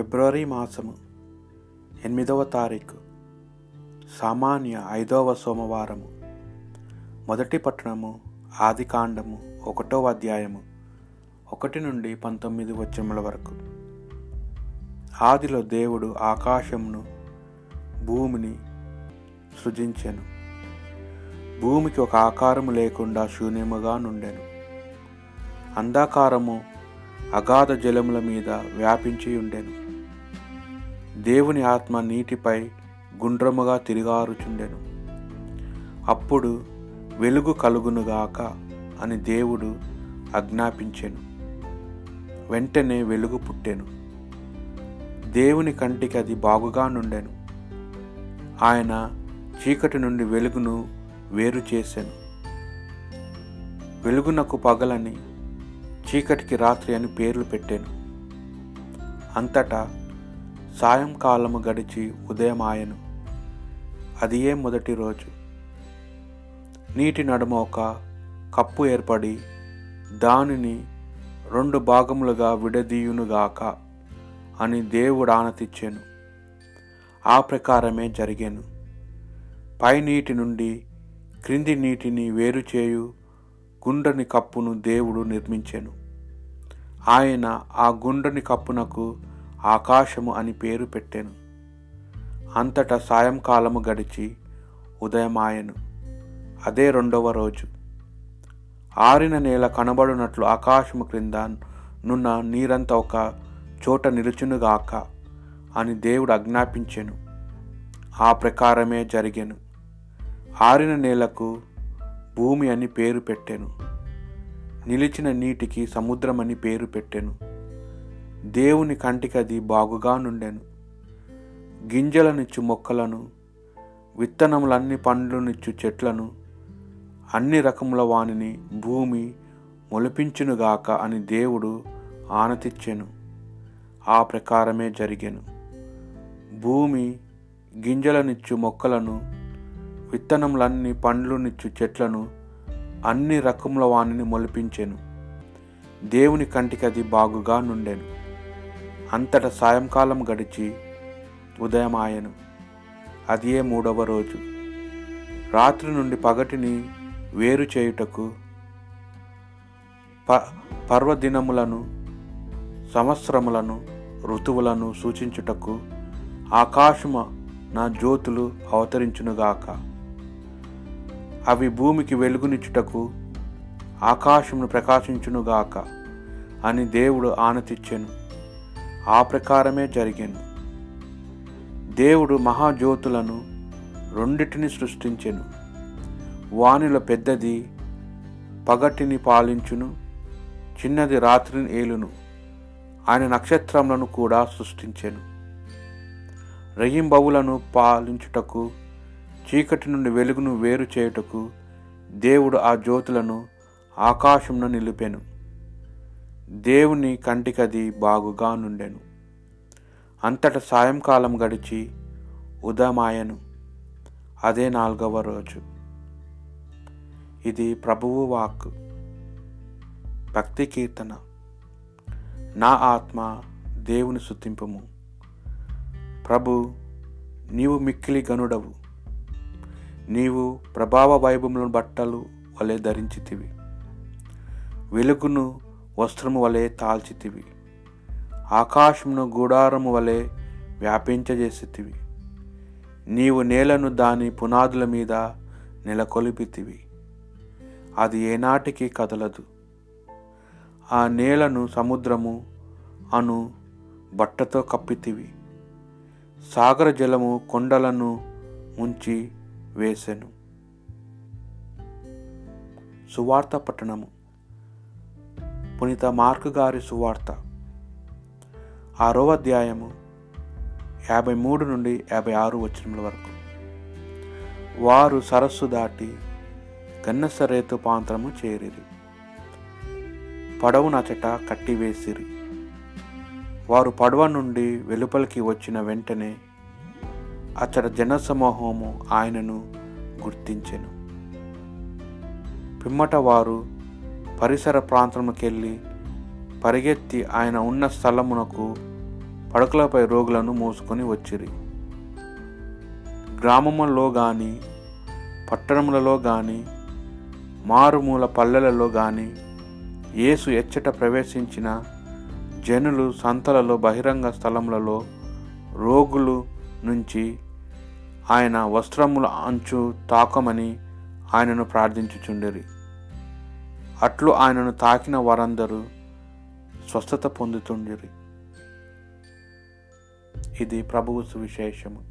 ఫిబ్రవరి మాసము ఎనిమిదవ తారీఖు సామాన్య ఐదవ సోమవారము. మొదటి పట్టణము ఆది కాండము ఒకటవ అధ్యాయము ఒకటి నుండి పంతొమ్మిది వచ్చముల వరకు. ఆదిలో దేవుడు ఆకాశమును భూమిని సృజించెను. భూమికి ఒక ఆకారము లేకుండా శూన్యముగా నుండెను. అంధాకారము అగాధ జలముల మీద వ్యాపించి ఉండెను దేవుని ఆత్మ నీటిపై గుండ్రముగా తిరిగారుచుండెను. అప్పుడు వెలుగు కలుగునుగాక అని దేవుడు ఆజ్ఞాపించెను. వెంటనే వెలుగు పుట్టెను. దేవుని కంటికి అది బాగుగా నుండెను. ఆయన చీకటి నుండి వెలుగును వేరు చేశాను వెలుగునకు పగలని చీకటికి రాత్రి అని పేర్లు పెట్టాను. అంతటా సాయంకాలము గడిచి ఉదయమాయను. అది ఏ మొదటి రోజు. నీటి నడుమ ఒక కప్పు ఏర్పడి దానిని రెండు భాగములుగా విడదీయునుగాక అని దేవుడు ఆనతిచ్చాను ఆ ప్రకారమే జరిగాను. పై నీటి నుండి క్రింది నీటిని వేరు చేయు గుండ్రని కప్పును దేవుడు నిర్మించాను. ఆయన ఆ గుండ్రని కప్పునకు ఆకాశము అని పేరు పెట్టాను. అంతటా సాయంకాలము గడిచి ఉదయమాయను. అదే రెండవ రోజు. ఆరిన నేల కనబడునట్లు ఆకాశము క్రింద నున్న నీరంతా ఒక చోట నిలుచునుగాక అని దేవుడు ఆజ్ఞాపించెను. ఆ ప్రకారమే జరిగాను. ఆరిన నేలకు భూమి అని పేరు పెట్టాను. నిలిచిన నీటికి సముద్రమని పేరు పెట్టెను. దేవుని కంటికి అది బాగుగా నుండెను. గింజలనిచ్చు మొక్కలను విత్తనములన్ని పండ్లనిచ్చు చెట్లను అన్ని రకముల వానిని భూమి మొలిపించునుగాక అని దేవుడు ఆనతిచ్చెను ఆ ప్రకారమే జరిగెను. భూమి గింజలనిచ్చు మొక్కలను విత్తనములన్నీ పండ్లునిచ్చు చెట్లను అన్ని రకముల వానిని మొలిపించెను. దేవుని కంటికి అది బాగుగా నుండెను. అంతట సాయంకాలం గడిచి ఉదయం ఆయను అదే మూడవ రోజు. రాత్రి నుండి పగటిని వేరు చేయుటకు ప పర్వదినములను సంవత్సరములను ఋతువులను సూచించుటకు ఆకాశము నా జ్యోతులు అవతరించునుగాక. అవి భూమికి వెలుగునిచ్చుటకు ఆకాశమును ప్రకాశించునుగాక అని దేవుడు ఆనతిచ్చెను. ఆ ప్రకారమే జరిగాను. దేవుడు మహాజ్యోతులను రెండిటిని సృష్టించెను. వానిలో పెద్దది పగటిని పాలించును చిన్నది రాత్రిని ఏలును. ఆయన నక్షత్రములను కూడా సృష్టించెను. రయింబవులను పాలించుటకు చీకటి నుండి వెలుగును వేరు చేయుటకు దేవుడు ఆ జ్యోతులను ఆకాశంలో నిలిపెను. దేవుని కంటికది బాగుగా నుండెను. అంతట సాయంకాలం గడిచి ఉదమాయను అదే నాలుగవ రోజు. ఇది ప్రభువు వాక్ భక్తి కీర్తన. నా ఆత్మ దేవుని సుతింపుము ప్రభు నీవు మిక్కిలి గనుడవు. నీవు ప్రభావ వైభవములను బట్టలు వలె ధరించితివి. వెలుగును వస్త్రము వలె తాల్చితివి. ఆకాశమును గుడారము వలె వ్యాపించజేసితివి నీవు నేలను దాని పునాదుల మీద నెలకొలిపితివి. అది ఏనాటికి కదలదు. ఆ నేలను సముద్రము అను బట్టతో కప్పితివి. సాగర జలము కొండలను ముంచి వేసెను. సువార్త పట్టణము. పునీత మార్కు గారి సువార్త. ఆరో అధ్యాయము యాభై మూడు నుండి యాభై ఆరు వచనముల వరకు. వారు సరస్సు దాటి గన్నసరేతు పాంత్రము చేరిరి. పడవు నచట కట్టివేసిరి. వారు పడవ నుండి వెలుపలికి వచ్చిన వెంటనే అచ్చట జనసమూహము ఆయనను గుర్తించెను. పిమ్మట వారు పరిసర ప్రాంతముకెళ్ళి పరిగెత్తి ఆయన ఉన్న స్థలమునకు పడకలపై రోగులను మోసుకొని వచ్చిరి. గ్రామములలో గాని పట్టణములలో గాని మారుమూల పల్లెలలో గాని యేసు ఎచ్చట ప్రవేశించిన జనులు సంతలలో బహిరంగ స్థలములలో రోగులు నుంచి ఆయన వస్త్రముల అంచు తాకమని ఆయనను ప్రార్థించుచుండిరి. అట్లు ఆయనను తాకిన వారందరూ స్వస్థత పొందుతుండిరి. ఇది ప్రభువు సువిశేషము.